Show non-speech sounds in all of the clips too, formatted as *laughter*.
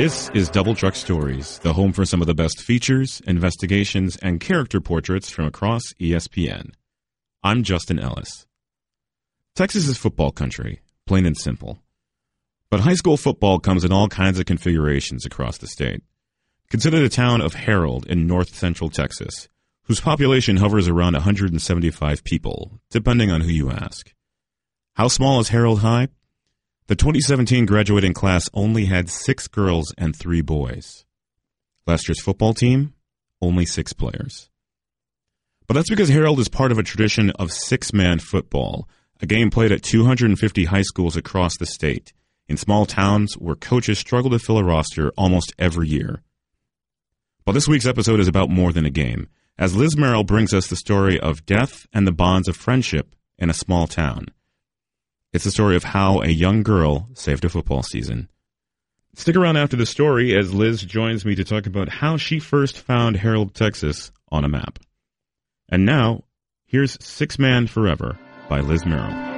This is Double Truck Stories, the home for some of the best features, investigations, and character portraits from across ESPN. I'm Justin Ellis. Texas is football country, plain and simple. But high school football comes in all kinds of configurations across the state. Consider the town of Harrold in north central Texas, whose population hovers around 175 people, depending on who you ask. How small is Harrold High? The 2017 graduating class only had six girls and three boys. Last year's football team, only six players. But that's because Harrold is part of a tradition of six man football, a game played at 250 high schools across the state, in small towns where coaches struggle to fill a roster almost every year. But this week's episode is about more than a game, as Liz Merrill brings us the story of death and the bonds of friendship in a small town. It's the story of how a young girl saved a football season. Stick around after the story as Liz joins me to talk about how she first found Harrold, Texas on a map. And now, here's Six Man Forever by Liz Merrill.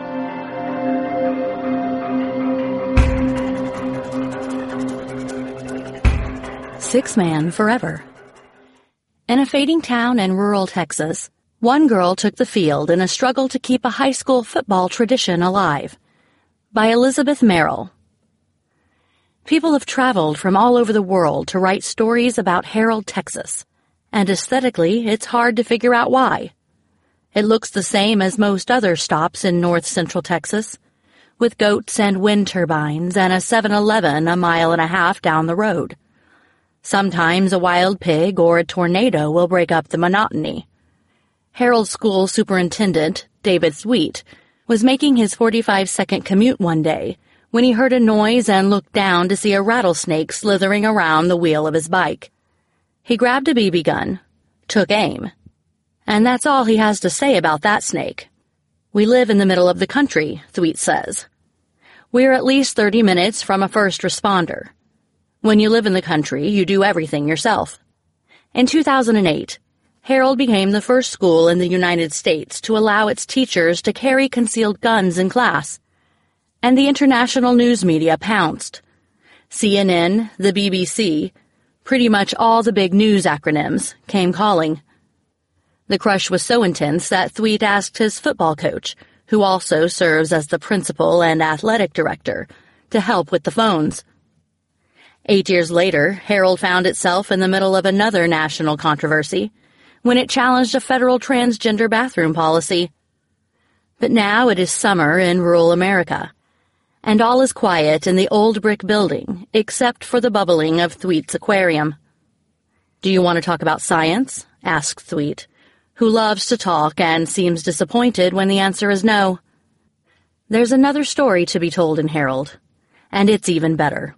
Six Man Forever. In a fading town in rural Texas, one girl took the field in a struggle to keep a high school football tradition alive. By Elizabeth Merrill. People have traveled from all over the world to write stories about Harrold, Texas, and aesthetically, it's hard to figure out why. It looks the same as most other stops in north central Texas, with goats and wind turbines and a 7-Eleven a mile and a half down the road. Sometimes a wild pig or a tornado will break up the monotony. Harrold School Superintendent, David Thweatt was making his 45 second commute one day when he heard a noise and looked down to see a rattlesnake slithering around the wheel of his bike. He grabbed a BB gun, took aim, and that's all he has to say about that snake. We live in the middle of the country, Thweatt says. We're at least 30 minutes from a first responder. When you live in the country, you do everything yourself. In 2008, Harrold became the first school in the United States to allow its teachers to carry concealed guns in class. And the international news media pounced. CNN, the BBC, pretty much all the big news acronyms came calling. The crush was so intense that Thweatt asked his football coach, who also serves as the principal and athletic director, to help with the phones. Eight years later, Harrold found itself in the middle of another national controversy when it challenged a federal transgender bathroom policy. But now it is summer in rural America, and all is quiet in the old brick building except for the bubbling of Thweatt's aquarium. Do you want to talk about science? asked Thweatt, who loves to talk and seems disappointed when the answer is no. There's another story to be told in Harrold, and it's even better.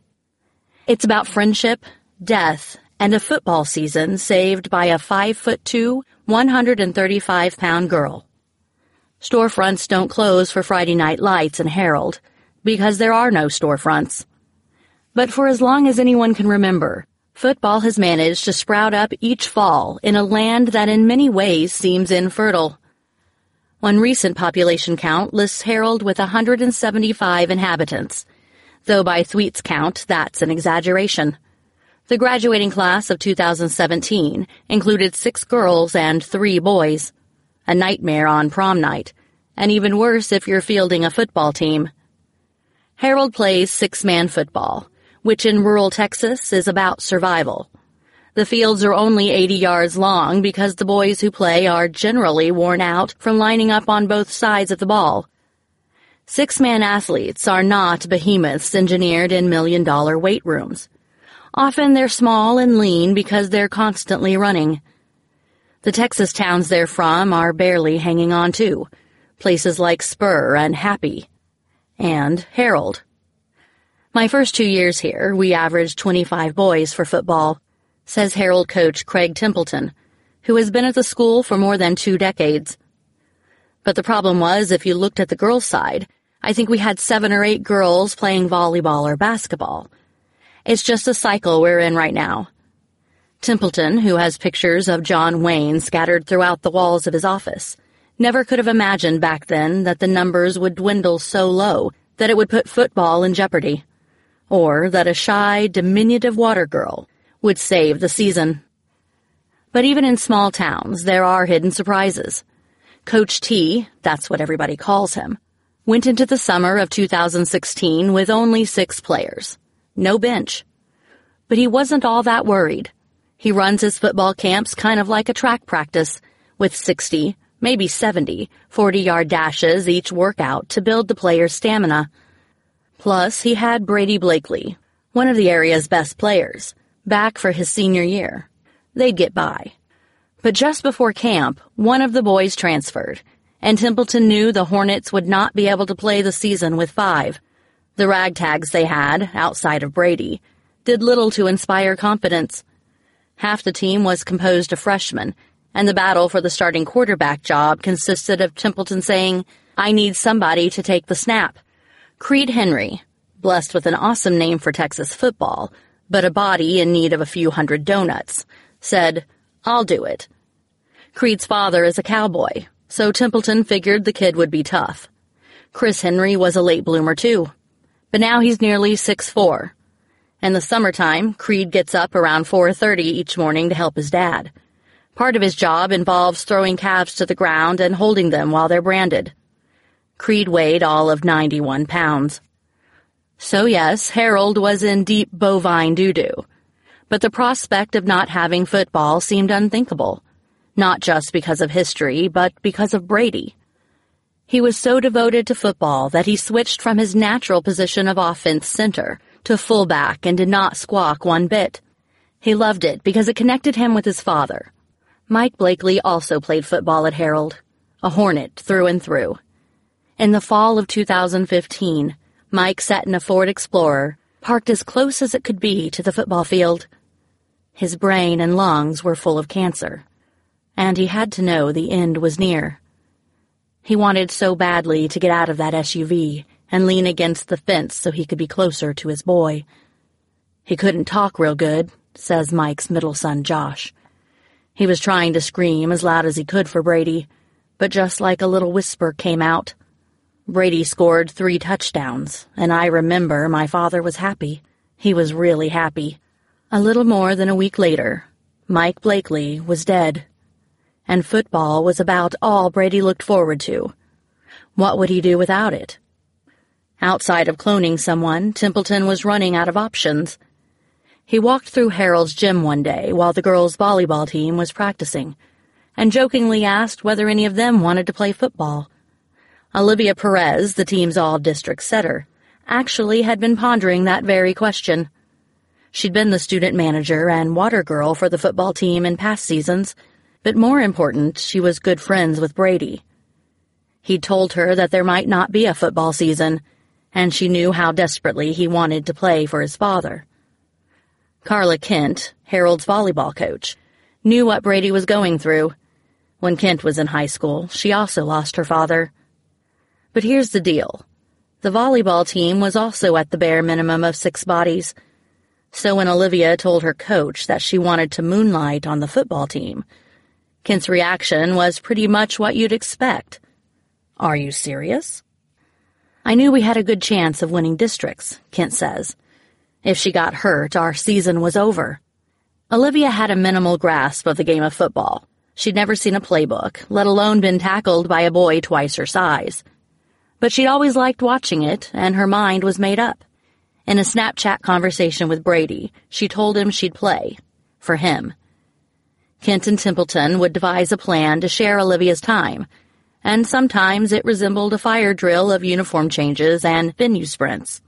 It's about friendship, death, and a football season saved by a 5 foot 2, 135 pound girl. Storefronts don't close for Friday night lights in Harrold because there are no storefronts. But for as long as anyone can remember, football has managed to sprout up each fall in a land that in many ways seems infertile. One recent population count lists Harrold with 175 inhabitants, though by Thweatt's count, that's an exaggeration. The graduating class of 2017 included six girls and three boys. A nightmare on prom night, and even worse if you're fielding a football team. Harrold plays six-man football, which in rural Texas is about survival. The fields are only 80 yards long because the boys who play are generally worn out from lining up on both sides of the ball Six man athletes are not behemoths engineered in million dollar weight rooms. Often they're small and lean because they're constantly running. The Texas towns they're from are barely hanging on to, places like Spur and Happy, and Harrold. My first two years here, we averaged 25 boys for football, says Harrold coach Craig Templeton, who has been at the school for more than two decades. But the problem was, if you looked at the girls' side, I think we had seven or eight girls playing volleyball or basketball. It's just a cycle we're in right now. Templeton, who has pictures of John Wayne scattered throughout the walls of his office, never could have imagined back then that the numbers would dwindle so low that it would put football in jeopardy. or that a shy, diminutive water girl would save the season. But even in small towns, there are hidden surprises. Coach T, that's what everybody calls him, went into the summer of 2016 with only six players. No bench. But he wasn't all that worried. He runs his football camps kind of like a track practice, with 60, maybe 70, 40 yard dashes each workout to build the player's stamina. Plus, he had Brady Blakely, one of the area's best players, back for his senior year. They'd get by. But just before camp, one of the boys transferred, and Templeton knew the Hornets would not be able to play the season with five. The ragtags they had, outside of Brady, did little to inspire confidence. Half the team was composed of freshmen, and the battle for the starting quarterback job consisted of Templeton saying, I need somebody to take the snap. Creed Henry, blessed with an awesome name for Texas football, but a body in need of a few hundred donuts, said, I'll do it. Creed's father is a cowboy, so Templeton figured the kid would be tough. Chris Henry was a late bloomer too, but now he's nearly six four. In the summertime, Creed gets up around 4.30 each morning to help his dad. Part of his job involves throwing calves to the ground and holding them while they're branded. Creed weighed all of 91 pounds. So yes, Harrold was in deep bovine doo-doo. But the prospect of not having football seemed unthinkable. Not just because of history, but because of Brady. He was so devoted to football that he switched from his natural position of offense center to fullback and did not squawk one bit. He loved it because it connected him with his father. Mike Blakely also played football at Harrold, a Hornet through and through. In the fall of 2015, Mike sat in a Ford Explorer, parked as close as it could be to the football field. His brain and lungs were full of cancer, and he had to know the end was near. He wanted so badly to get out of that SUV and lean against the fence so he could be closer to his boy. He couldn't talk real good, says Mike's middle son Josh. He was trying to scream as loud as he could for Brady, but just like a little whisper came out, Brady scored three touchdowns, and I remember my father was happy. He was really happy. A little more than a week later, Mike Blakely was dead. And football was about all Brady looked forward to. What would he do without it? Outside of cloning someone, Templeton was running out of options. He walked through Harrold's gym one day while the girls' volleyball team was practicing, and jokingly asked whether any of them wanted to play football. Olivia Perez, the team's all-district setter, actually had been pondering that very question. She'd been the student manager and water girl for the football team in past seasons, but more important, she was good friends with Brady. He'd told her that there might not be a football season, and she knew how desperately he wanted to play for his father. Carla Kent, Harrold's volleyball coach, knew what Brady was going through. When Kent was in high school, she also lost her father. But here's the deal. The volleyball team was also at the bare minimum of six bodies. So when Olivia told her coach that she wanted to moonlight on the football team, Kent's reaction was pretty much what you'd expect. Are you serious? I knew we had a good chance of winning districts, Kent says. If she got hurt, our season was over. Olivia had a minimal grasp of the game of football. She'd never seen a playbook, let alone been tackled by a boy twice her size but she'd always liked watching it, and her mind was made up. In a Snapchat conversation with Brady, she told him she'd play. For him. Kent and Templeton would devise a plan to share Olivia's time, and sometimes it resembled a fire drill of uniform changes and venue sprints.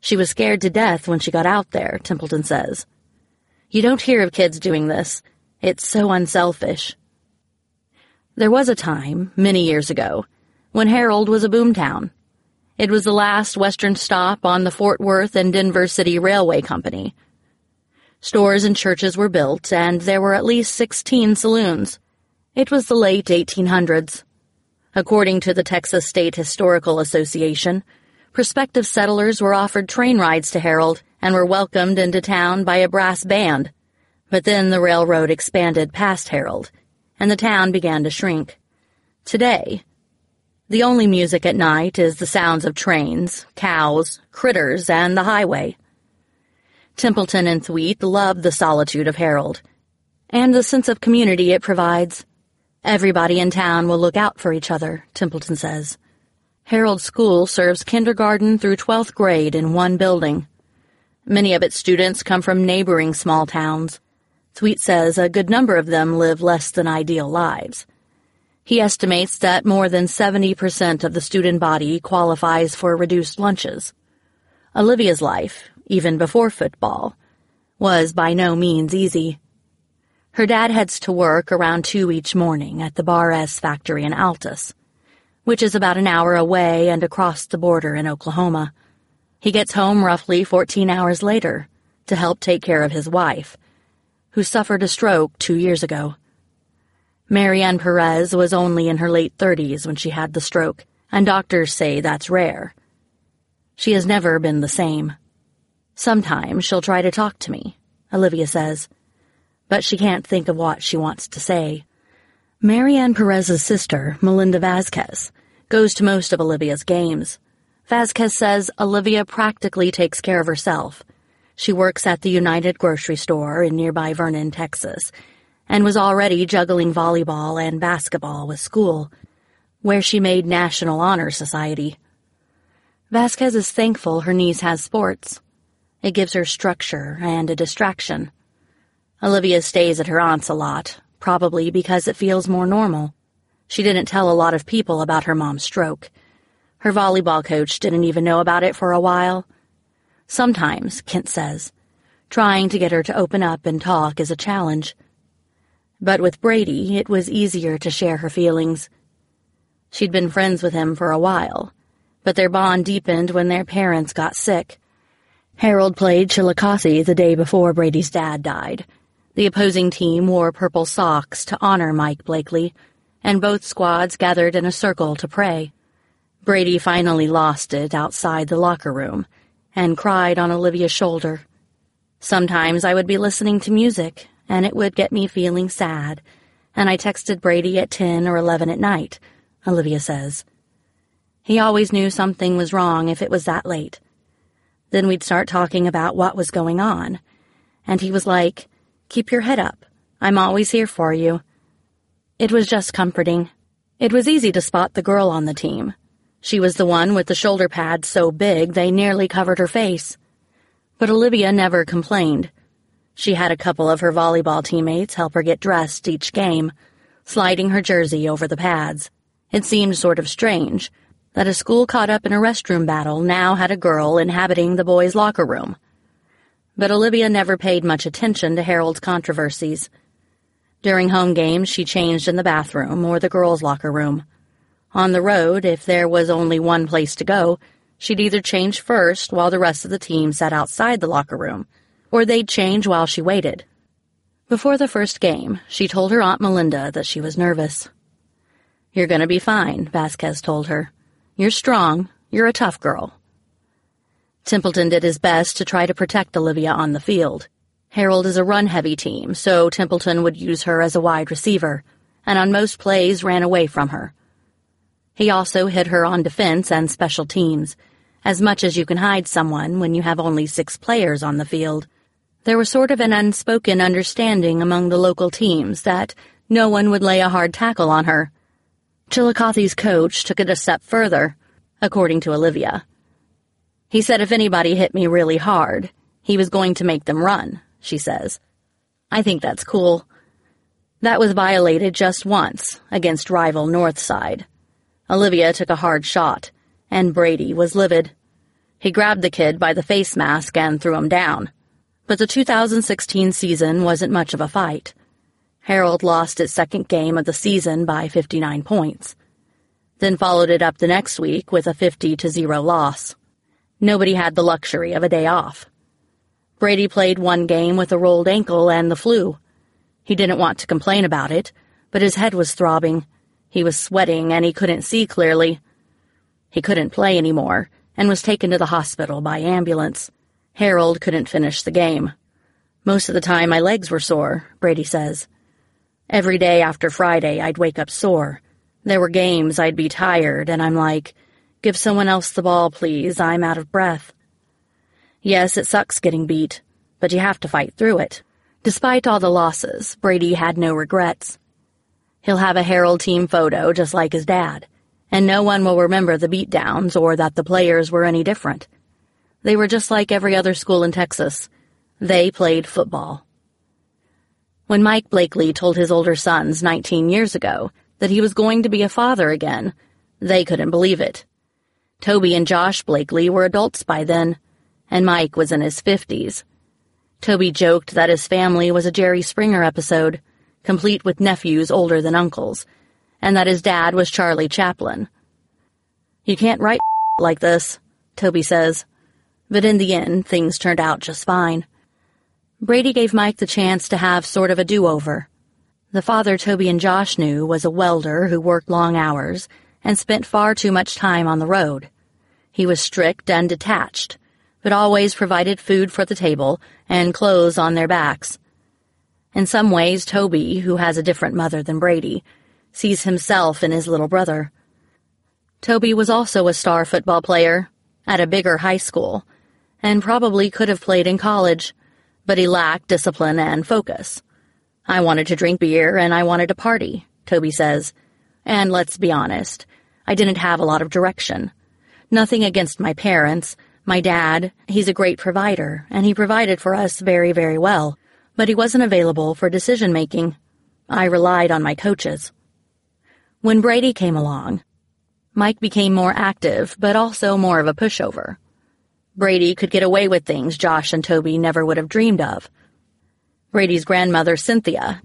She was scared to death when she got out there, Templeton says. You don't hear of kids doing this. It's so unselfish. There was a time, many years ago, when Harrold was a boomtown. It was the last western stop on the Fort Worth and Denver City Railway Company. Stores and churches were built, and there were at least 16 saloons. It was the late 1800s. According to the Texas State Historical Association, prospective settlers were offered train rides to Harrold and were welcomed into town by a brass band. But then the railroad expanded past Harrold, and the town began to shrink. Today, The only music at night is the sounds of trains, cows, critters, and the highway. Templeton and Thweatt love the solitude of Harrold, and the sense of community it provides. Everybody in town will look out for each other, Templeton says. Harrold School serves kindergarten through 12th grade in one building. Many of its students come from neighboring small towns. Thweatt says a good number of them live less than ideal lives. He estimates that more than 70% of the student body qualifies for reduced lunches. Olivia's life, even before football, was by no means easy. Her dad heads to work around 2 each morning at the Bar S factory in Altus which is about an hour away and across the border in Oklahoma. He gets home roughly 14 hours later to help take care of his wife, who suffered a stroke two years ago. Marianne Perez was only in her late 30s when she had the stroke, and doctors say that's rare. She has never been the same. Sometimes she'll try to talk to me, Olivia says, but she can't think of what she wants to say. Marianne Perez's sister, Melinda Vasquez, goes to most of Olivia's games. Vasquez says Olivia practically takes care of herself. She works at the United grocery store in nearby Vernon, Texas, and was already juggling volleyball and basketball with school, where she made National Honor Society. Vasquez is thankful her niece has sports. It gives her structure and a distraction. Olivia stays at her aunt's a lot, probably because it feels more normal. She didn't tell a lot of people about her mom's stroke. Her volleyball coach didn't even know about it for a while. Sometimes, Kent says, trying to get her to open up and talk is a challenge. But with Brady, it was easier to share her feelings. She'd been friends with him for a while, but their bond deepened when their parents got sick. Harrold played Chillicothe the day before Brady's dad died, the opposing team wore purple socks to honor Mike Blakely, and both squads gathered in a circle to pray. Brady finally lost it outside the locker room and cried on Olivia's shoulder. Sometimes I would be listening to music, and it would get me feeling sad, and I texted Brady at 10 or 11 at night, Olivia says. He always knew something was wrong if it was that late. Then we'd start talking about what was going on, and he was like, Keep your head up. I'm always here for you. It was just comforting. It was easy to spot the girl on the team. She was the one with the shoulder pads so big they nearly covered her face. But Olivia never complained. She had a couple of her volleyball teammates help her get dressed each game, sliding her jersey over the pads. It seemed sort of strange that a school caught up in a restroom battle now had a girl inhabiting the boys' locker room but Olivia never paid much attention to Harrold's controversies. During home games, she changed in the bathroom or the girls' locker room. On the road, if there was only one place to go, she'd either change first while the rest of the team sat outside the locker room, or they'd change while she waited. Before the first game, she told her Aunt Melinda that she was nervous. You're gonna be fine, Vasquez told her. You're strong. You're a tough girl. Templeton did his best to try to protect Olivia on the field. Harrold is a run-heavy team, so Templeton would use her as a wide receiver, and on most plays ran away from her. He also hit her on defense and special teams, as much as you can hide someone when you have only six players on the field. There was sort of an unspoken understanding among the local teams that no one would lay a hard tackle on her. Chillicothe's coach took it a step further, according to Olivia. He said if anybody hit me really hard, he was going to make them run, she says. I think that's cool. That was violated just once against rival Northside. Olivia took a hard shot, and Brady was livid. He grabbed the kid by the face mask and threw him down. But the 2016 season wasn't much of a fight. Harrold lost its second game of the season by 59 points, then followed it up the next week with a 50 to 0 loss. Nobody had the luxury of a day off. Brady played one game with a rolled ankle and the flu. He didn't want to complain about it, but his head was throbbing. He was sweating and he couldn't see clearly. He couldn't play anymore and was taken to the hospital by ambulance. Harrold couldn't finish the game. Most of the time my legs were sore, Brady says. Every day after Friday I'd wake up sore, There were games I'd be tired, and I'm like, give someone else the ball, please, I'm out of breath. Yes, it sucks getting beat, but you have to fight through it. Despite all the losses, Brady had no regrets. He'll have a Harrold team photo just like his dad, and no one will remember the beatdowns or that the players were any different. They were just like every other school in Texas. They played football. When Mike Blakely told his older sons 19 years ago that he was going to be a father again, they couldn't believe it. Toby and Josh Blakely were adults by then, and Mike was in his 50s. Toby joked that his family was a Jerry Springer episode, complete with nephews older than uncles, and that his dad was Charlie Chaplin. You can't write *laughs* like this, Toby says, but in the end, things turned out just fine. Brady gave Mike the chance to have sort of a do-over. The father Toby and Josh knew was a welder who worked long hours and spent far too much time on the road. He was strict and detached, but always provided food for the table and clothes on their backs. In some ways, Toby, who has a different mother than Brady, sees himself in his little brother. Toby was also a star football player at a bigger high school and probably could have played in college but he lacked discipline and focus. I wanted to drink beer and I wanted to party, Toby says. And let's be honest, I didn't have a lot of direction. Nothing against my parents. My dad, he's a great provider, and he provided for us very, very well, but he wasn't available for decision making. I relied on my coaches. When Brady came along, Mike became more active, but also more of a pushover. Brady could get away with things Josh and Toby never would have dreamed of. Brady's grandmother, Cynthia,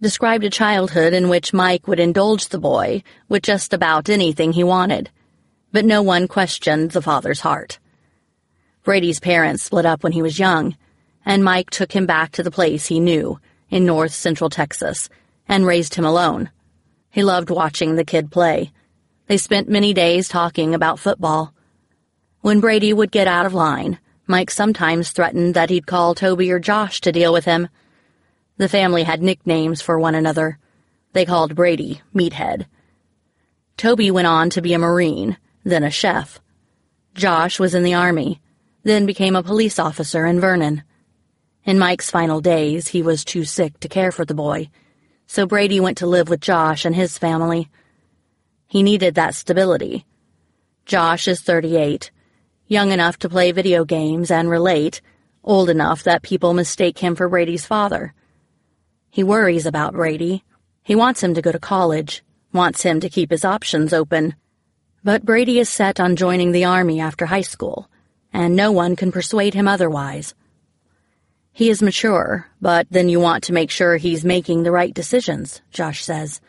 described a childhood in which Mike would indulge the boy with just about anything he wanted, but no one questioned the father's heart. Brady's parents split up when he was young, and Mike took him back to the place he knew in north central Texas and raised him alone. He loved watching the kid play. They spent many days talking about football. When Brady would get out of line, Mike sometimes threatened that he'd call Toby or Josh to deal with him. The family had nicknames for one another. They called Brady Meathead. Toby went on to be a Marine, then a chef. Josh was in the Army, then became a police officer in Vernon. In Mike's final days, he was too sick to care for the boy, so Brady went to live with Josh and his family. He needed that stability. Josh is 38 young enough to play video games and relate, old enough that people mistake him for Brady's father. He worries about Brady. He wants him to go to college, wants him to keep his options open. But Brady is set on joining the Army after high school, and no one can persuade him otherwise. He is mature, but then you want to make sure he's making the right decisions, Josh says.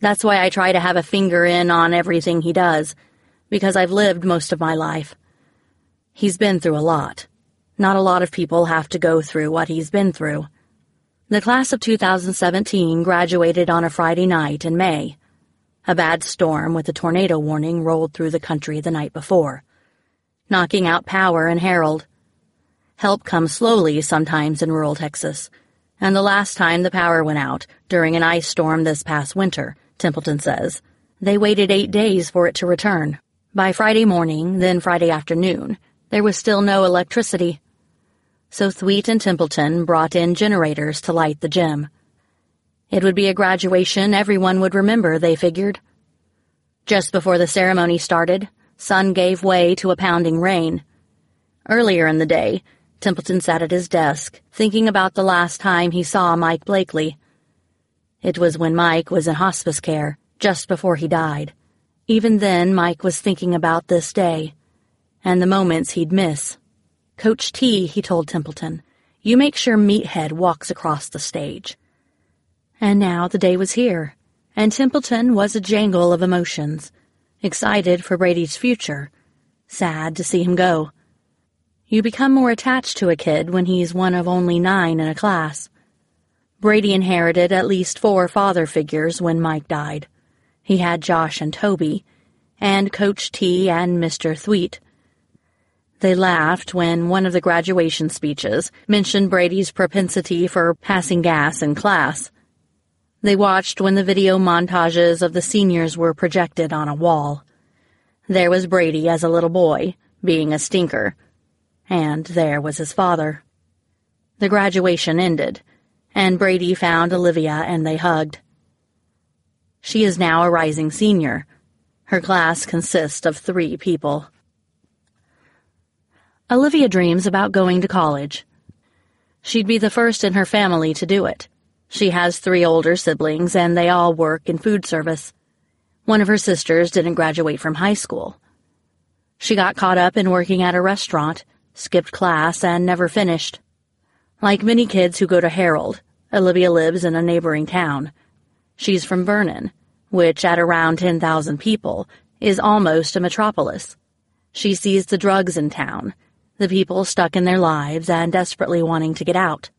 That's why I try to have a finger in on everything he does, because I've lived most of my life. He's been through a lot. Not a lot of people have to go through what he's been through. The class of 2017 graduated on a Friday night in May. A bad storm with a tornado warning rolled through the country the night before, knocking out power in Harrold. Help comes slowly sometimes in rural Texas, and the last time the power went out, during an ice storm this past winter, Templeton says, they waited eight days for it to return. By Friday morning, then Friday afternoon, there was still no electricity. So Thweatt and Templeton brought in generators to light the gym. It would be a graduation everyone would remember, they figured. Just before the ceremony started, sun gave way to a pounding rain. Earlier in the day, Templeton sat at his desk, thinking about the last time he saw Mike Blakely. It was when Mike was in hospice care, just before he died. Even then, Mike was thinking about this day and the moments he'd miss. Coach T, he told Templeton, you make sure Meathead walks across the stage. And now the day was here, and Templeton was a jangle of emotions, excited for Brady's future, sad to see him go. You become more attached to a kid when he's one of only nine in a class. Brady inherited at least four father figures when Mike died. He had Josh and Toby, and Coach T and Mr. Thweatt, they laughed when one of the graduation speeches mentioned Brady's propensity for passing gas in class. They watched when the video montages of the seniors were projected on a wall. There was Brady as a little boy, being a stinker, and there was his father. The graduation ended, and Brady found Olivia and they hugged. She is now a rising senior. Her class consists of three people. Olivia dreams about going to college. She'd be the first in her family to do it. She has three older siblings, and they all work in food service. One of her sisters didn't graduate from high school. She got caught up in working at a restaurant, skipped class, and never finished. Like many kids who go to Harrold, Olivia lives in a neighboring town. She's from Vernon, which, at around 10,000 people, is almost a metropolis. She sees the drugs in town, the people stuck in their lives and desperately wanting to get out.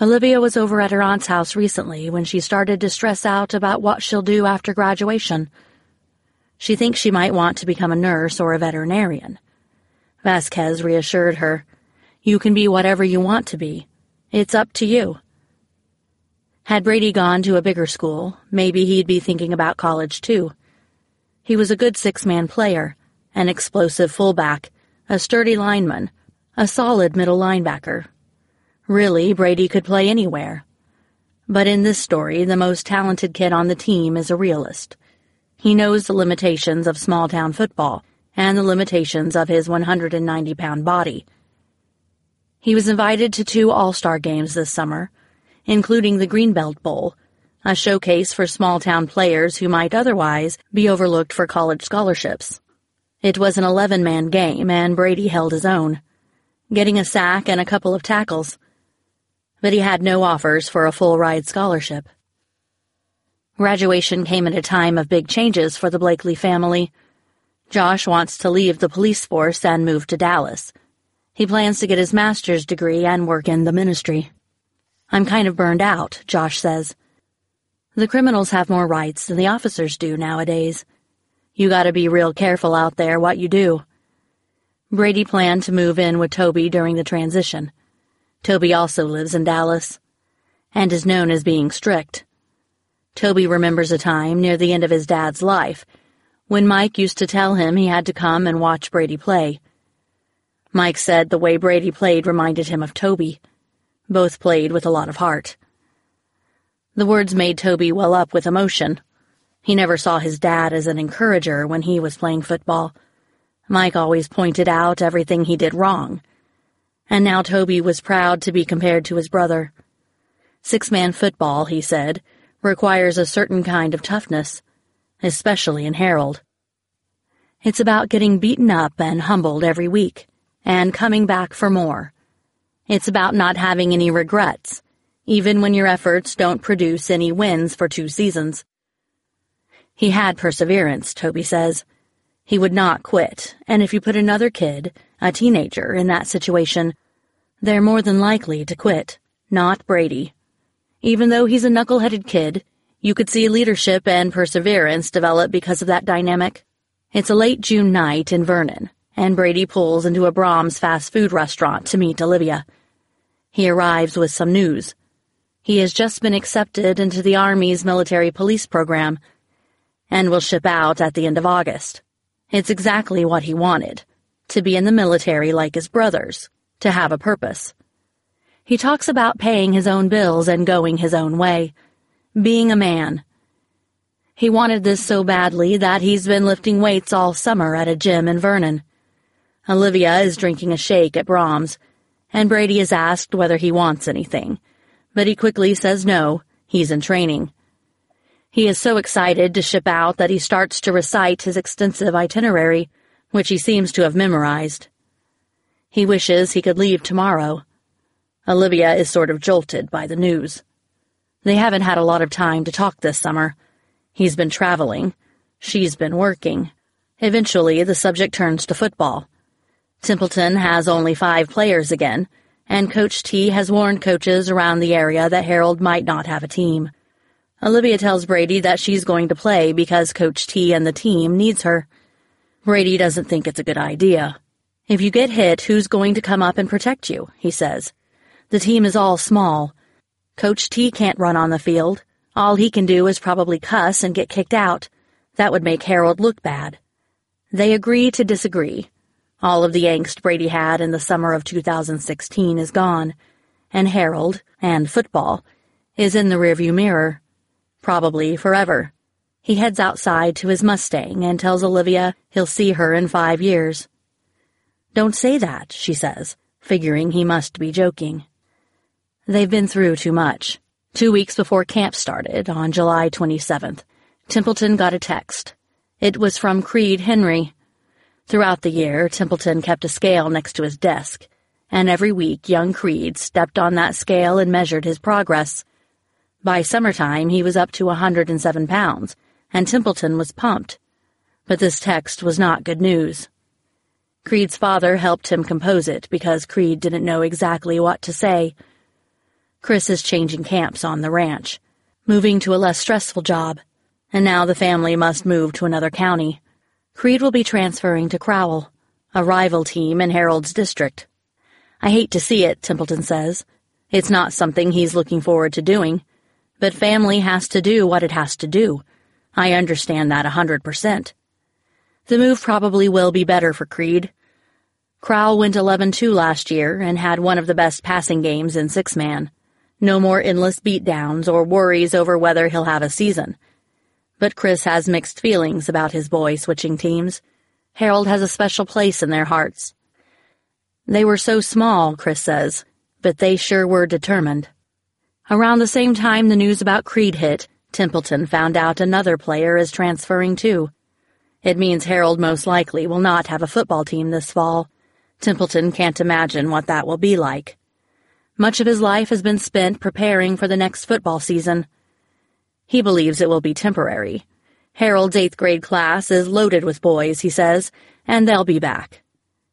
Olivia was over at her aunt's house recently when she started to stress out about what she'll do after graduation. She thinks she might want to become a nurse or a veterinarian. Vasquez reassured her, You can be whatever you want to be. It's up to you. Had Brady gone to a bigger school, maybe he'd be thinking about college too. He was a good six-man player, an explosive fullback, a sturdy lineman, a solid middle linebacker, Really, Brady could play anywhere. But in this story, the most talented kid on the team is a realist. He knows the limitations of small town football and the limitations of his 190 pound body. He was invited to two All Star games this summer, including the Greenbelt Bowl, a showcase for small town players who might otherwise be overlooked for college scholarships. It was an 11 man game, and Brady held his own, getting a sack and a couple of tackles but he had no offers for a full ride scholarship. Graduation came at a time of big changes for the Blakely family. Josh wants to leave the police force and move to Dallas. He plans to get his master's degree and work in the ministry. I'm kind of burned out, Josh says. The criminals have more rights than the officers do nowadays. You gotta be real careful out there what you do. Brady planned to move in with Toby during the transition. Toby also lives in Dallas and is known as being strict. Toby remembers a time near the end of his dad's life when Mike used to tell him he had to come and watch Brady play. Mike said the way Brady played reminded him of Toby. Both played with a lot of heart. The words made Toby well up with emotion. He never saw his dad as an encourager when he was playing football. Mike always pointed out everything he did wrong and now Toby was proud to be compared to his brother. Six-man football, he said, requires a certain kind of toughness, especially in Harrold. It's about getting beaten up and humbled every week, and coming back for more. It's about not having any regrets, even when your efforts don't produce any wins for two seasons. He had perseverance, Toby says. He would not quit, and if you put another kid, a teenager, in that situation, they're more than likely to quit, not Brady. Even though he's a knuckle-headed kid, you could see leadership and perseverance develop because of that dynamic. It's a late June night in Vernon, and Brady pulls into a Braum's fast food restaurant to meet Olivia. He arrives with some news. He has just been accepted into the Army's military police program and will ship out at the end of August. It's exactly what he wanted to be in the military like his brothers, to have a purpose. He talks about paying his own bills and going his own way, being a man. He wanted this so badly that he's been lifting weights all summer at a gym in Vernon. Olivia is drinking a shake at Braum's, and Brady is asked whether he wants anything, but he quickly says no, he's in training. He is so excited to ship out that he starts to recite his extensive itinerary, which he seems to have memorized. He wishes he could leave tomorrow. Olivia is sort of jolted by the news. They haven't had a lot of time to talk this summer. He's been traveling. She's been working. Eventually, the subject turns to football. Templeton has only five players again, and Coach T has warned coaches around the area that Harrold might not have a team. Olivia tells Brady that she's going to play because Coach T and the team needs her. Brady doesn't think it's a good idea. If you get hit, who's going to come up and protect you? he says. The team is all small. Coach T can't run on the field. All he can do is probably cuss and get kicked out. That would make Harrold look bad. They agree to disagree. All of the angst Brady had in the summer of 2016 is gone, and Harrold, and football, is in the rearview mirror. Probably forever. He heads outside to his Mustang and tells Olivia he'll see her in five years. Don't say that, she says, figuring he must be joking. They've been through too much. Two weeks before camp started, on July 27th, Templeton got a text. It was from Creed Henry. Throughout the year, Templeton kept a scale next to his desk, and every week young Creed stepped on that scale and measured his progress. By summertime, he was up to a 107 pounds, and Templeton was pumped. But this text was not good news. Creed's father helped him compose it because Creed didn't know exactly what to say. Chris is changing camps on the ranch, moving to a less stressful job, and now the family must move to another county. Creed will be transferring to Crowell, a rival team in Harrold's district. I hate to see it, Templeton says. It's not something he's looking forward to doing, but family has to do what it has to do. I understand that a hundred percent. The move probably will be better for Creed. Crowell went 11-2 last year and had one of the best passing games in six-man. No more endless beatdowns or worries over whether he'll have a season. But Chris has mixed feelings about his boy switching teams. Harrold has a special place in their hearts. They were so small, Chris says, but they sure were determined. Around the same time the news about Creed hit, Templeton found out another player is transferring too. It means Harrold most likely will not have a football team this fall. Templeton can't imagine what that will be like. Much of his life has been spent preparing for the next football season. He believes it will be temporary. Harrold's eighth grade class is loaded with boys, he says, and they'll be back.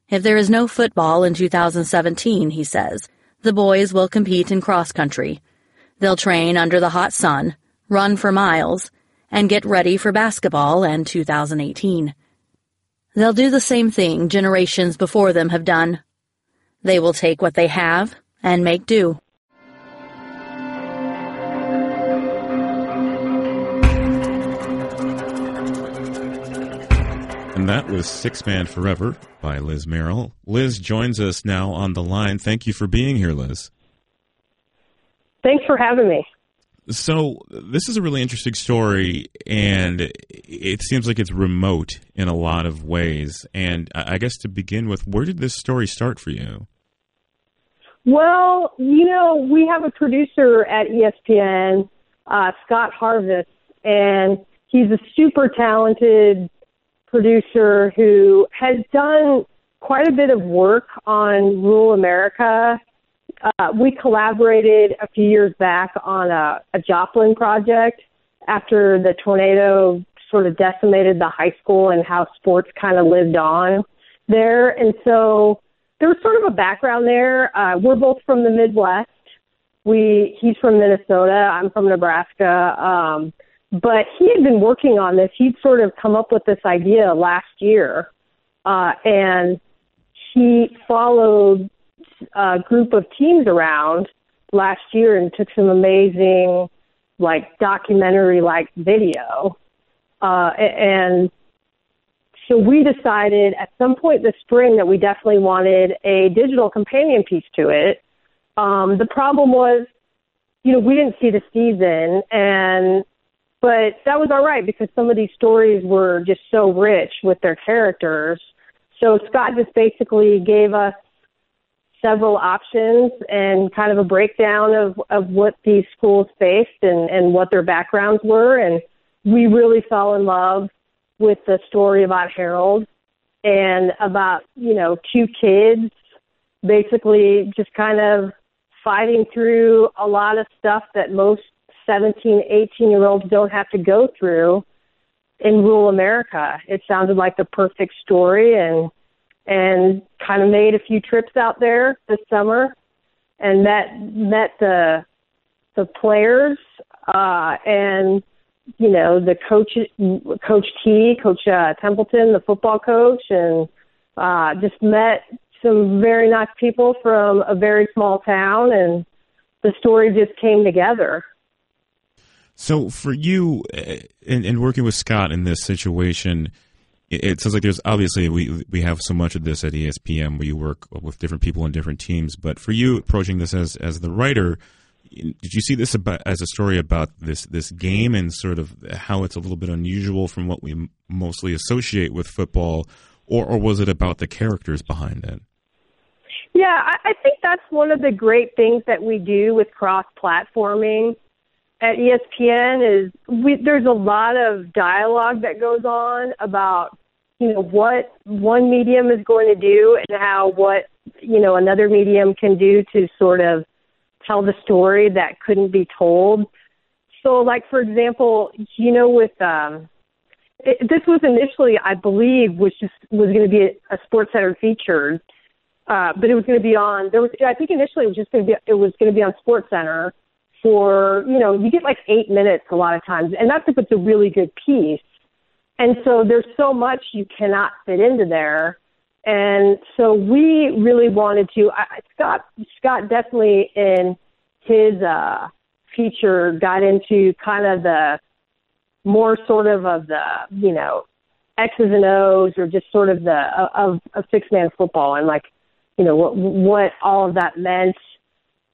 If there is no football in 2017, he says, the boys will compete in cross country. They'll train under the hot sun, run for miles, and get ready for basketball and 2018. They'll do the same thing generations before them have done. They will take what they have and make do. And that was Six Man Forever by Liz Merrill. Liz joins us now on the line. Thank you for being here, Liz. Thanks for having me. So, this is a really interesting story, and it seems like it's remote in a lot of ways. And I guess to begin with, where did this story start for you? Well, you know, we have a producer at ESPN, uh, Scott Harvest, and he's a super talented producer who has done quite a bit of work on rural America. Uh, we collaborated a few years back on a, a Joplin project after the tornado sort of decimated the high school and how sports kind of lived on there. And so there was sort of a background there. Uh, we're both from the Midwest. We he's from Minnesota. I'm from Nebraska. Um, but he had been working on this. He'd sort of come up with this idea last year, uh, and he followed a group of teams around last year and took some amazing, like documentary like video. Uh, and so we decided at some point this spring that we definitely wanted a digital companion piece to it. Um, the problem was, you know, we didn't see the season, and but that was all right because some of these stories were just so rich with their characters. So Scott just basically gave us several options and kind of a breakdown of, of what these schools faced and, and what their backgrounds were. And we really fell in love with the story about Harrold and about, you know, two kids basically just kind of fighting through a lot of stuff that most 17, 18 year olds don't have to go through in rural America. It sounded like the perfect story and and kind of made a few trips out there this summer and met met the the players uh and you know the coach coach T coach uh, Templeton the football coach and uh just met some very nice people from a very small town and the story just came together. So for you, uh, in, in working with Scott in this situation, it, sounds like there's obviously we we have so much of this at ESPN where you work with different people in different teams. But for you approaching this as as the writer, did you see this about, as a story about this this game and sort of how it's a little bit unusual from what we mostly associate with football, or or was it about the characters behind it? Yeah, I, I think that's one of the great things that we do with cross platforming at ESPN is we, there's a lot of dialogue that goes on about you know what one medium is going to do and how what you know another medium can do to sort of tell the story that couldn't be told. So, like for example, you know, with um, it, this was initially, I believe, was just was going to be a, a SportsCenter featured, uh, but it was going to be on. There was, I think, initially it was just going to be it was going to be on SportsCenter for you know you get like eight minutes a lot of times, and that's if it's a really good piece. And so there's so much you cannot fit into there. And so we really wanted to. I, Scott Scott definitely in his uh, feature got into kind of the more sort of of the you know X's and O's or just sort of the of, of six man football and like you know what what all of that meant.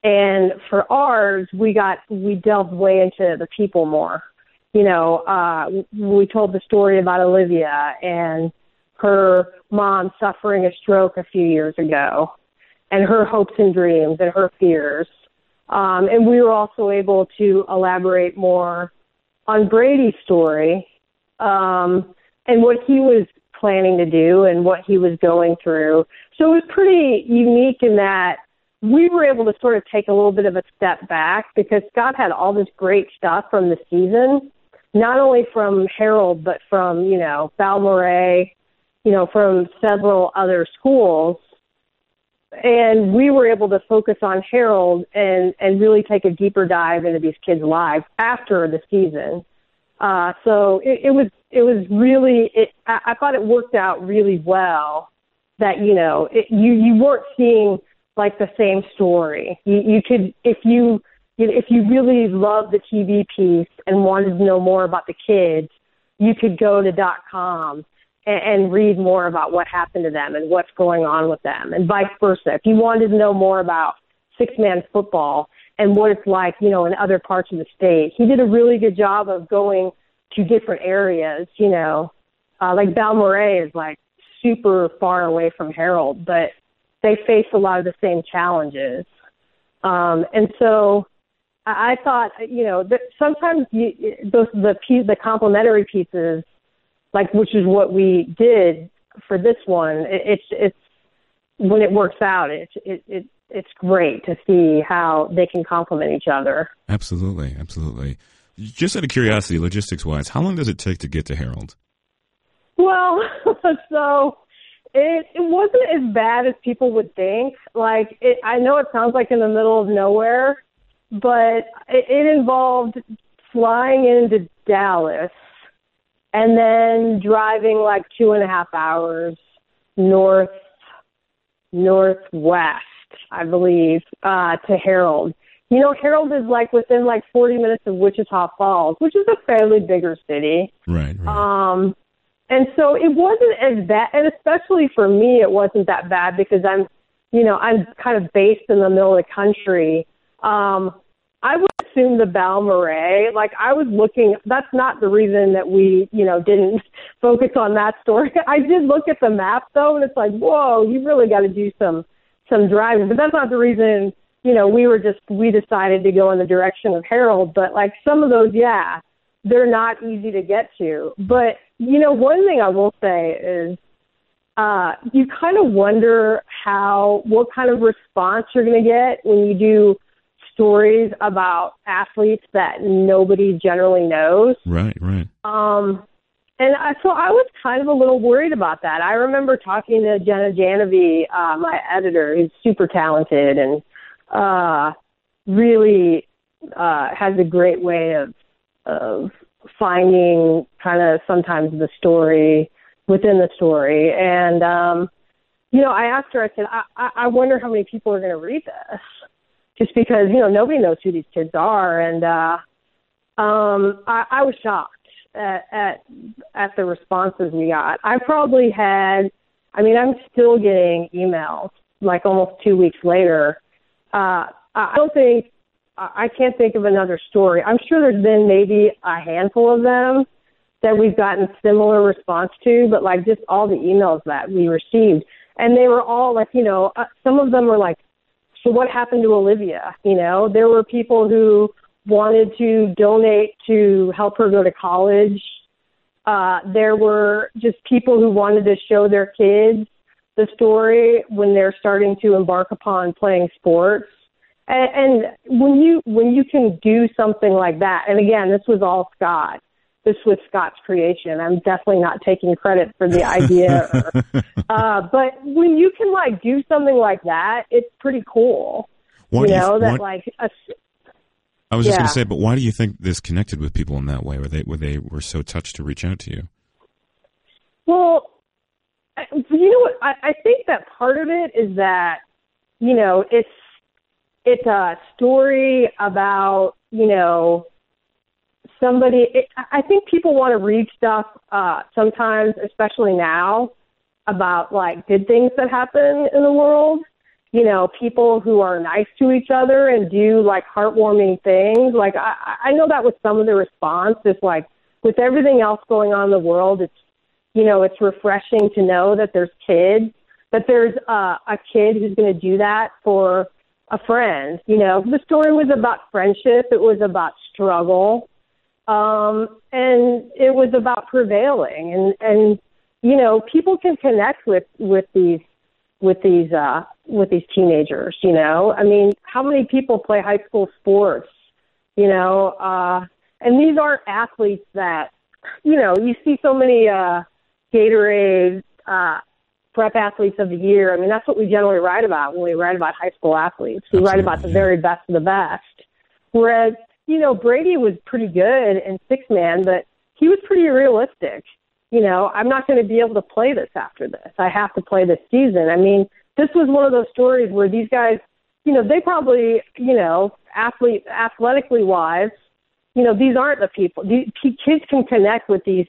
And for ours, we got we delved way into the people more. You know, uh, we told the story about Olivia and her mom suffering a stroke a few years ago and her hopes and dreams and her fears. Um, and we were also able to elaborate more on Brady's story um, and what he was planning to do and what he was going through. So it was pretty unique in that we were able to sort of take a little bit of a step back because Scott had all this great stuff from the season, not only from Harrold, but from, you know, Balmorhea you know, from several other schools. And we were able to focus on Harrold and, and really take a deeper dive into these kids' lives after the season. Uh, so it, it was it was really it, I, I thought it worked out really well that you know it, you you weren't seeing like the same story. You, you could if you if you really loved the TV piece and wanted to know more about the kids, you could go to dot com and, and read more about what happened to them and what's going on with them, and vice versa. If you wanted to know more about six man football and what it's like, you know, in other parts of the state, he did a really good job of going to different areas. You know, uh, like Balmorhea is like super far away from Harrold, but they face a lot of the same challenges. Um, and so I, thought, you know, that sometimes you, those the the complementary pieces like which is what we did for this one. It, it's it's when it works out, it's it, it it's great to see how they can complement each other. Absolutely, absolutely. Just out of curiosity, logistics wise, how long does it take to get to Harrold? Well, *laughs* so it it wasn't as bad as people would think. Like it, I know it sounds like in the middle of nowhere, but it, it involved flying into Dallas and then driving like two and a half hours north northwest, I believe, uh, to Harrold. You know, Harrold is like within like 40 minutes of Wichita Falls, which is a fairly bigger city. Right, right. Um, and so it wasn't as bad, and especially for me, it wasn't that bad because I'm, you know, I'm kind of based in the middle of the country. Um, I would assume the Balmorhea. Like I was looking, that's not the reason that we, you know, didn't *laughs* focus on that story. *laughs* I did look at the map though, and it's like, whoa, you really got to do some some driving. But that's not the reason. You know, we were just we decided to go in the direction of Harrold. But like some of those, yeah, they're not easy to get to. But you know, one thing I will say is. Uh, you kind of wonder how, what kind of response you're going to get when you do stories about athletes that nobody generally knows. Right, right. Um, and I, so I was kind of a little worried about that. I remember talking to Jenna Janovy, uh, my editor, who's super talented and uh, really uh, has a great way of of finding kind of sometimes the story within the story. And um, you know, I asked her. I said, I, I wonder how many people are going to read this just because you know nobody knows who these kids are and uh um, I, I was shocked at, at at the responses we got. I probably had, I mean, I'm still getting emails like almost two weeks later. Uh, I don't think I can't think of another story. I'm sure there's been maybe a handful of them that we've gotten similar response to, but like just all the emails that we received, and they were all like, you know, uh, some of them were like, so what happened to Olivia? You know, there were people who wanted to donate to help her go to college. Uh, there were just people who wanted to show their kids the story when they're starting to embark upon playing sports. And, and when you when you can do something like that, and again, this was all Scott. This was Scott's creation. I'm definitely not taking credit for the idea. or, *laughs* uh, but when you can like do something like that, it's pretty cool. You do you- know that like a, I was just going Yeah. to say, but why do you think this connected with people in that way, where they where they were so touched to reach out to you? Well, I- you know what? I, I think that part of it is that you know it's it's a story about you know somebody. It, I think people want to read stuff uh, sometimes, especially now, about like good things that happen in the world. You know, people who are nice to each other and do like heartwarming things. Like I, I know that was some of the response. Is like with everything else going on in the world, it's you know, it's refreshing to know that there's kids, that there's uh, a kid who's going to do that for a friend. You know, the story was about friendship. It was about struggle, um, and it was about prevailing. And and you know, people can connect with with these with these uh, with these teenagers. You know, I mean, how many people play high school sports? You know, uh, and these aren't athletes that you know, you see so many uh, Gatorade uh, prep athletes of the year. I mean, that's what we generally write about when we write about high school athletes. We write about the very best of the best. Whereas, you know, Brady was pretty good in six man, but he was pretty realistic. You know, I'm not going to be able to play this after this. I have to play this season. I mean, this was one of those stories where these guys, you know, they probably, you know, athlete athletically wise, you know, these aren't the people. These kids can connect with these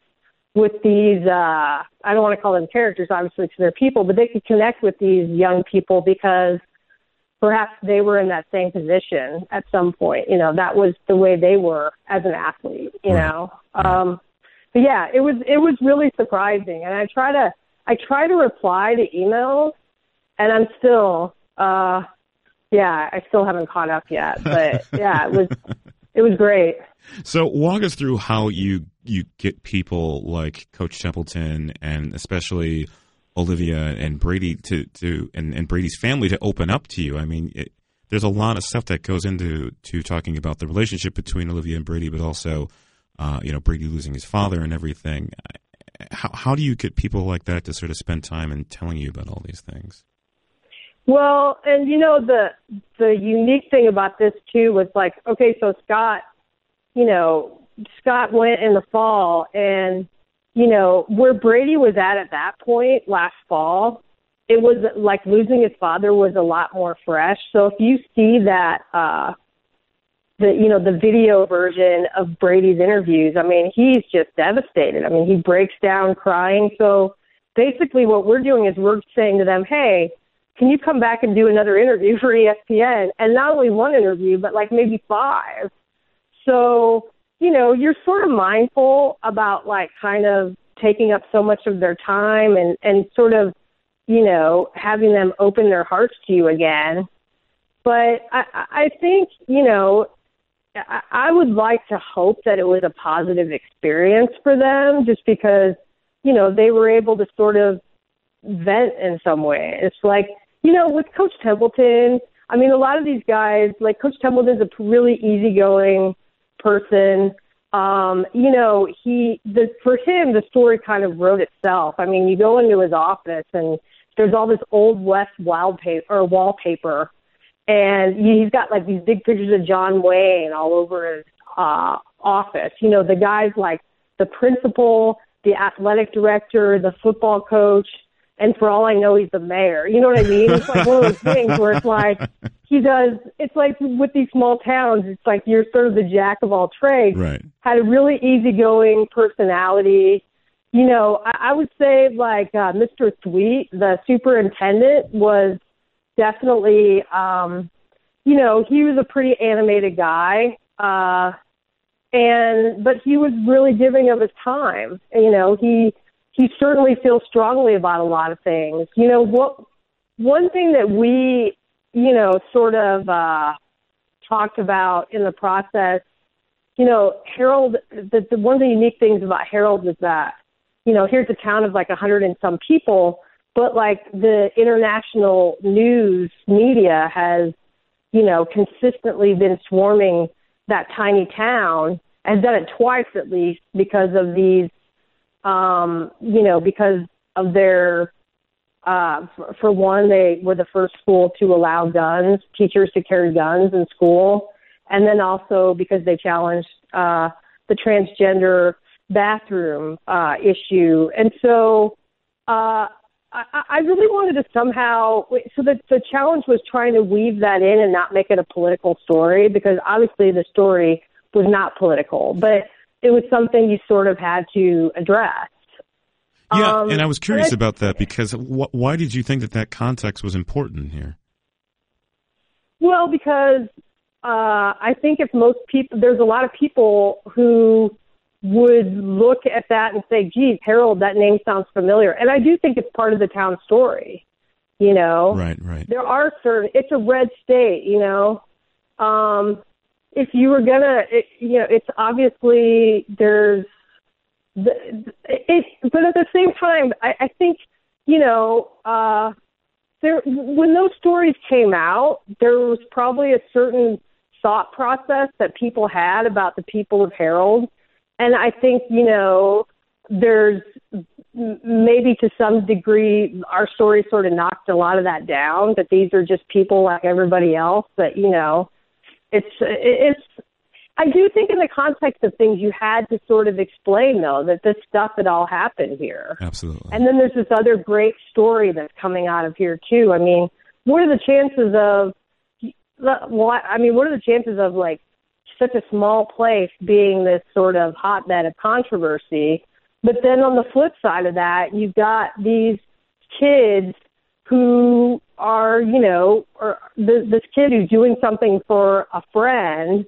with these uh I don't want to call them characters obviously because they're people, but they can connect with these young people because perhaps they were in that same position at some point. You know, that was the way they were as an athlete, you know. Um but yeah, it was it was really surprising and I try to I try to reply to emails and I'm still uh yeah, I still haven't caught up yet. But *laughs* yeah, it was it was great. So walk us through how you you get people like Coach Templeton and especially Olivia and Brady to to and, and Brady's family to open up to you. I mean, it, there's a lot of stuff that goes into to talking about the relationship between Olivia and Brady, but also uh, you know Brady losing his father and everything. How how do you get people like that to sort of spend time in telling you about all these things? Well, and you know the the unique thing about this too was like, okay, so Scott, you know, Scott went in the fall, and you know where Brady was at at that point last fall, it was like losing his father was a lot more fresh. So if you see that, uh, the you know the video version of Brady's interviews, I mean, he's just devastated. I mean, he breaks down crying. So basically, what we're doing is we're saying to them, hey can you come back and do another interview *laughs* for ESPN? And not only one interview, but like maybe five. So, you know, you're sort of mindful about like kind of taking up so much of their time and, and sort of, you know, having them open their hearts to you again. But I, I think, you know, I, I would like to hope that it was a positive experience for them just because, you know, they were able to sort of vent in some way. It's like, you know, with Coach Templeton, I mean, a lot of these guys, like Coach Templeton's a really easygoing person. Um, you know, he the for him the story kind of wrote itself. I mean, you go into his office and there's all this old west wallpaper or wallpaper and he's got like these big pictures of John Wayne all over his uh office. You know, the guys like the principal, the athletic director, the football coach, and for all I know, he's the mayor. You know what I mean? It's like one of those things where it's like *laughs* he does. It's like with these small towns, it's like you're sort of the jack of all trades. Right. Had a really easygoing personality. You know, I, I would say like uh, Mr. Thweatt, the superintendent, was definitely. um You know, he was a pretty animated guy. Uh and but he was really giving of his time. You know, he he certainly feels strongly about a lot of things. You know, what one thing that we, you know, sort of uh, talked about in the process, you know, Harrold. The, the one of the unique things about Harrold is that, you know, here's a town of like a hundred and some people, but like the international news media has, you know, consistently been swarming that tiny town. Has done it twice at least because of these um, you know, because of their, uh, for, one, they were the first school to allow guns, teachers to carry guns in school, and then also because they challenged uh, the transgender bathroom uh, issue. And so uh, I, I really wanted to somehow, so the, the challenge was trying to weave that in and not make it a political story because obviously the story was not political. But it was something you sort of had to address. Yeah, um, and I was curious I, about that because wh- why did you think that that context was important here? Well, because uh, I think if most people, there's a lot of people who would look at that and say, geez, Harrold, that name sounds familiar. And I do think it's part of the town story, you know? Right, right. There are certain, it's a red state, you know? Um, if you were gonna, it, you know, it's obviously there's the it, but at the same time, I, I think you know, uh, there when those stories came out, there was probably a certain thought process that people had about the people of Harrold, and I think you know, there's maybe to some degree our story sort of knocked a lot of that down that these are just people like everybody else that you know it's it's I do think in the context of things you had to sort of explain though that this stuff had all happened here. Absolutely. And then there's this other great story that's coming out of here too. I mean, what are the chances of what I mean, what are the chances of like such a small place being this sort of hotbed of controversy? But then on the flip side of that, you've got these kids who are, you know, or th- this kid who's doing something for a friend,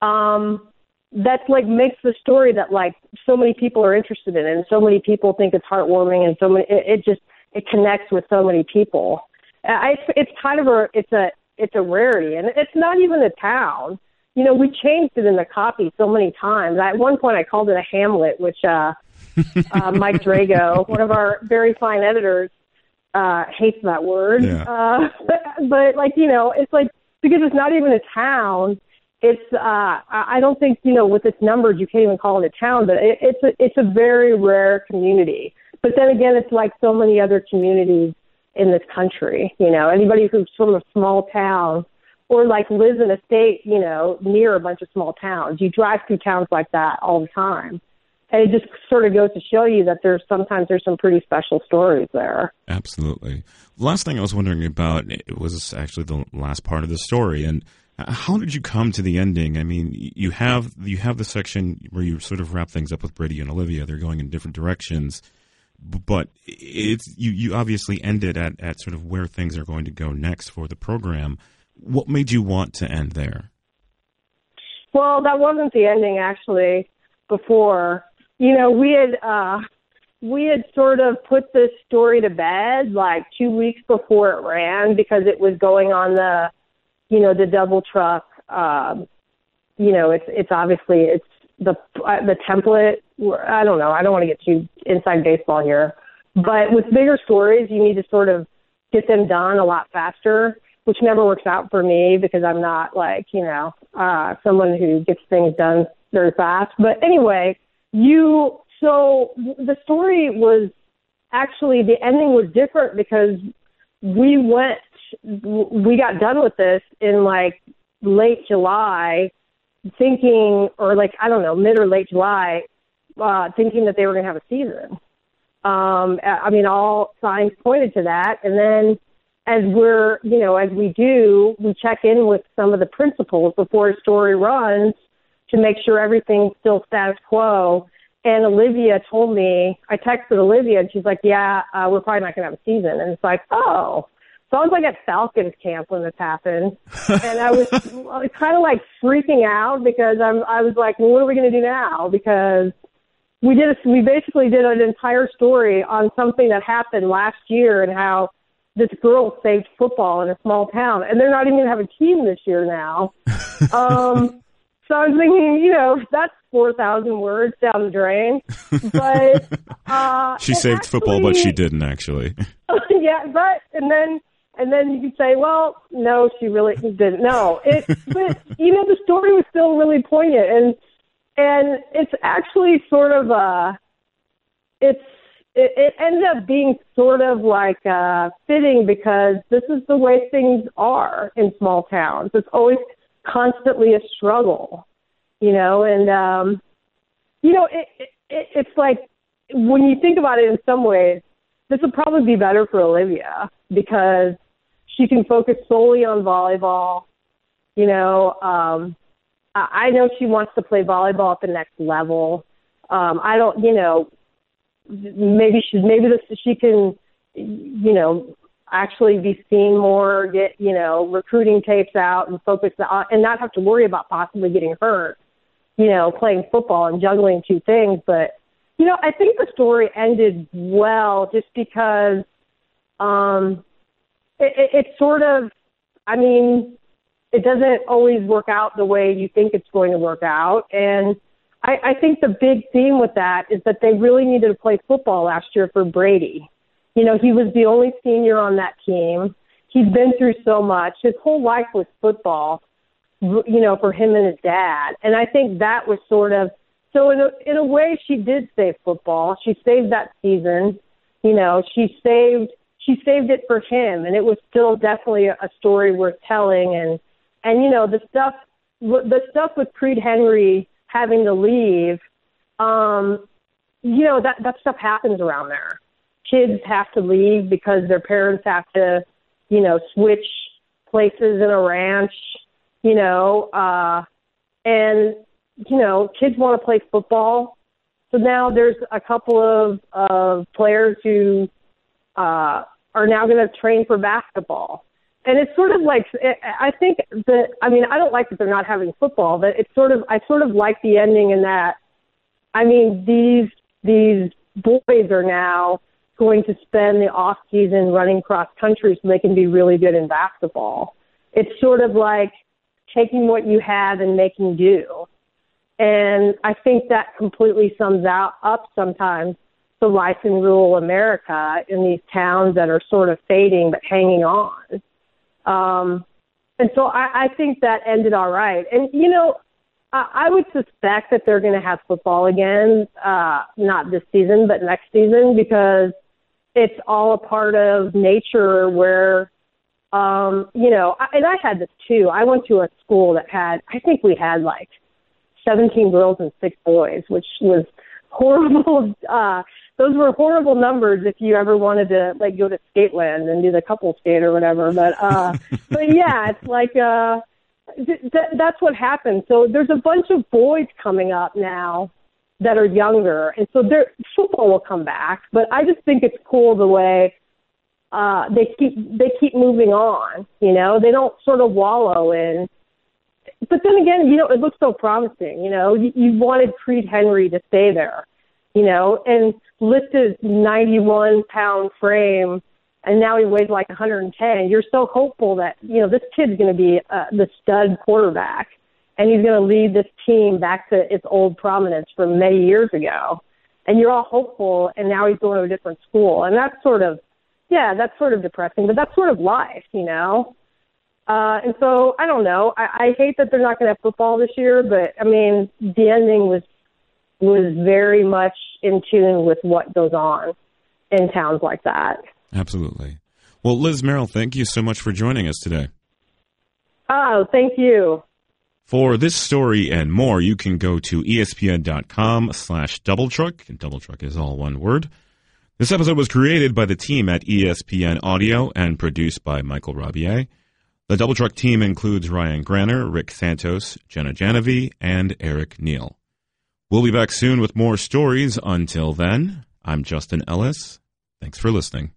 um, that's like makes the story that like so many people are interested in, and so many people think it's heartwarming, and so many it, it just it connects with so many people. I, it's kind of a it's a it's a rarity, and it's not even a town. You know, we changed it in the copy so many times. I, at one point, I called it a Hamlet, which uh, uh, Mike *laughs* Drago, one of our very fine editors, uh hates that word. Yeah. Uh *laughs* but, like, you know, it's like because it's not even a town, it's uh I don't think, you know, with its numbers you can't even call it a town, but it, it's a it's a very rare community. But then again, it's like so many other communities in this country, you know. Anybody who's from a small town or like lives in a state, you know, near a bunch of small towns. You drive through towns like that all the time and it just sort of goes to show you that there's sometimes there's some pretty special stories there. Absolutely. Last thing I was wondering about it was actually the last part of the story, and uh, how did you come to the ending? I mean, you have you have the section where you sort of wrap things up with Brady and Olivia. They're going in different directions, but it's you you obviously ended at at sort of where things are going to go next for the program. What made you want to end there? Well, that wasn't the ending actually. Before you know, we had uh we had sort of put this story to bed like two weeks before it ran because it was going on the you know the double truck um you know it's it's obviously it's the uh, the template i don't know i don't want to get too inside baseball here but with bigger stories you need to sort of get them done a lot faster which never works out for me because i'm not like you know uh someone who gets things done very fast but anyway you so the story was actually the ending was different because we went we got done with this in like late July thinking or like I don't know mid or late July uh thinking that they were going to have a season Um, I mean, all signs pointed to that. And then as we're, you know, as we do, we check in with some of the principals before a story runs to make sure everything's still status quo. And Olivia told me, I texted Olivia and she's like, yeah, uh, we're probably not going to have a season. And it's like, oh. So I was like at Falcons camp when this happened. *laughs* and I was kind of like freaking out because I'm, I was like, well, what are we going to do now? Because we did, a, we basically did an entire story on something that happened last year and how this girl saved football in a small town, and they're not even going to have a team this year now. *laughs* um, so I was thinking, you know, that's four thousand words down the drain. But *laughs* uh, she saved actually, football, but she didn't actually. *laughs* *laughs* yeah, but and then and then you could say, well, no, she really didn't. No, it, but you know, the story was still really poignant, and and it's actually sort of a, it's it, it ended up being sort of like uh, fitting because this is the way things are in small towns. It's always constantly a struggle, you know, and um, you know, it, it, it's like when you think about it in some ways, this would probably be better for Olivia because she can focus solely on volleyball. You know, um, I know she wants to play volleyball at the next level. Um, I don't, you know, maybe she maybe this she can you know actually be seen more get you know recruiting tapes out and focus on and not have to worry about possibly getting hurt you know playing football and juggling two things but you know i think the story ended well just because um it, it, it sort of i mean it doesn't always work out the way you think it's going to work out and I, I think the big theme with that is that they really needed to play football last year for Brady. You know, he was the only senior on that team. He'd been through so much. His whole life was football, you know, for him and his dad. And I think that was sort of so in a in a way she did save football. She saved that season. You know, she saved she saved it for him and it was still definitely a, story worth telling and and you know, the stuff the stuff with Creed Henry having to leave, um, you know, that, that stuff happens around there. Kids have to leave because their parents have to, you know, switch places in a ranch, you know, uh, and, you know, kids want to play football. So now there's a couple of, of players who, uh, are now going to train for basketball and it's sort of like I think that I mean I don't like that they're not having football, but it's sort of I sort of like the ending in that I mean these these boys are now going to spend the off season running cross country so they can be really good in basketball. It's sort of like taking what you have and making do. And I think that completely sums out up sometimes the life in rural America in these towns that are sort of fading but hanging on. Um, and so I, I think that ended all right. And, you know, I, I would suspect that they're going to have football again, uh, not this season, but next season, because it's all a part of nature where, um, you know, I, and I had this too. I went to a school that had, I think we had like 17 girls and six boys, which was *laughs* horrible. Uh, those were horrible numbers if you ever wanted to like go to Skateland and do the couple skate or whatever. But uh, *laughs* but yeah, it's like uh, th- th- that's what happened. So there's a bunch of boys coming up now that are younger, and so their football will come back. But I just think it's cool the way uh, they keep they keep moving on. You know, they don't sort of wallow in. But then again, you know, it looks so promising. You know, you, you wanted Creed Henry to stay there you know, and lift his 91 pound frame and now he weighs like 110. You're so hopeful that, you know, this kid's going to be uh, the stud quarterback and he's going to lead this team back to its old prominence from many years ago. And you're all hopeful and now he's going to a different school. And that's sort of, yeah, that's sort of depressing, but that's sort of life, you know? Uh, and so I don't know. I, I hate that they're not going to have football this year, but I mean, the ending was was very much in tune with what goes on in towns like that. Absolutely. Well, Liz Merrill, thank you so much for joining us today. Oh, thank you. For this story and more, you can go to espn.com slash doubletruck, doubletruck is all one word. This episode was created by the team at ESPN Audio and produced by Michael Rabier. The Double Truck team includes Ryan Granner, Rick Santos, Jenna Janovy, and Eric Neal. We'll be back soon with more stories. Until then, I'm Justin Ellis. Thanks for listening.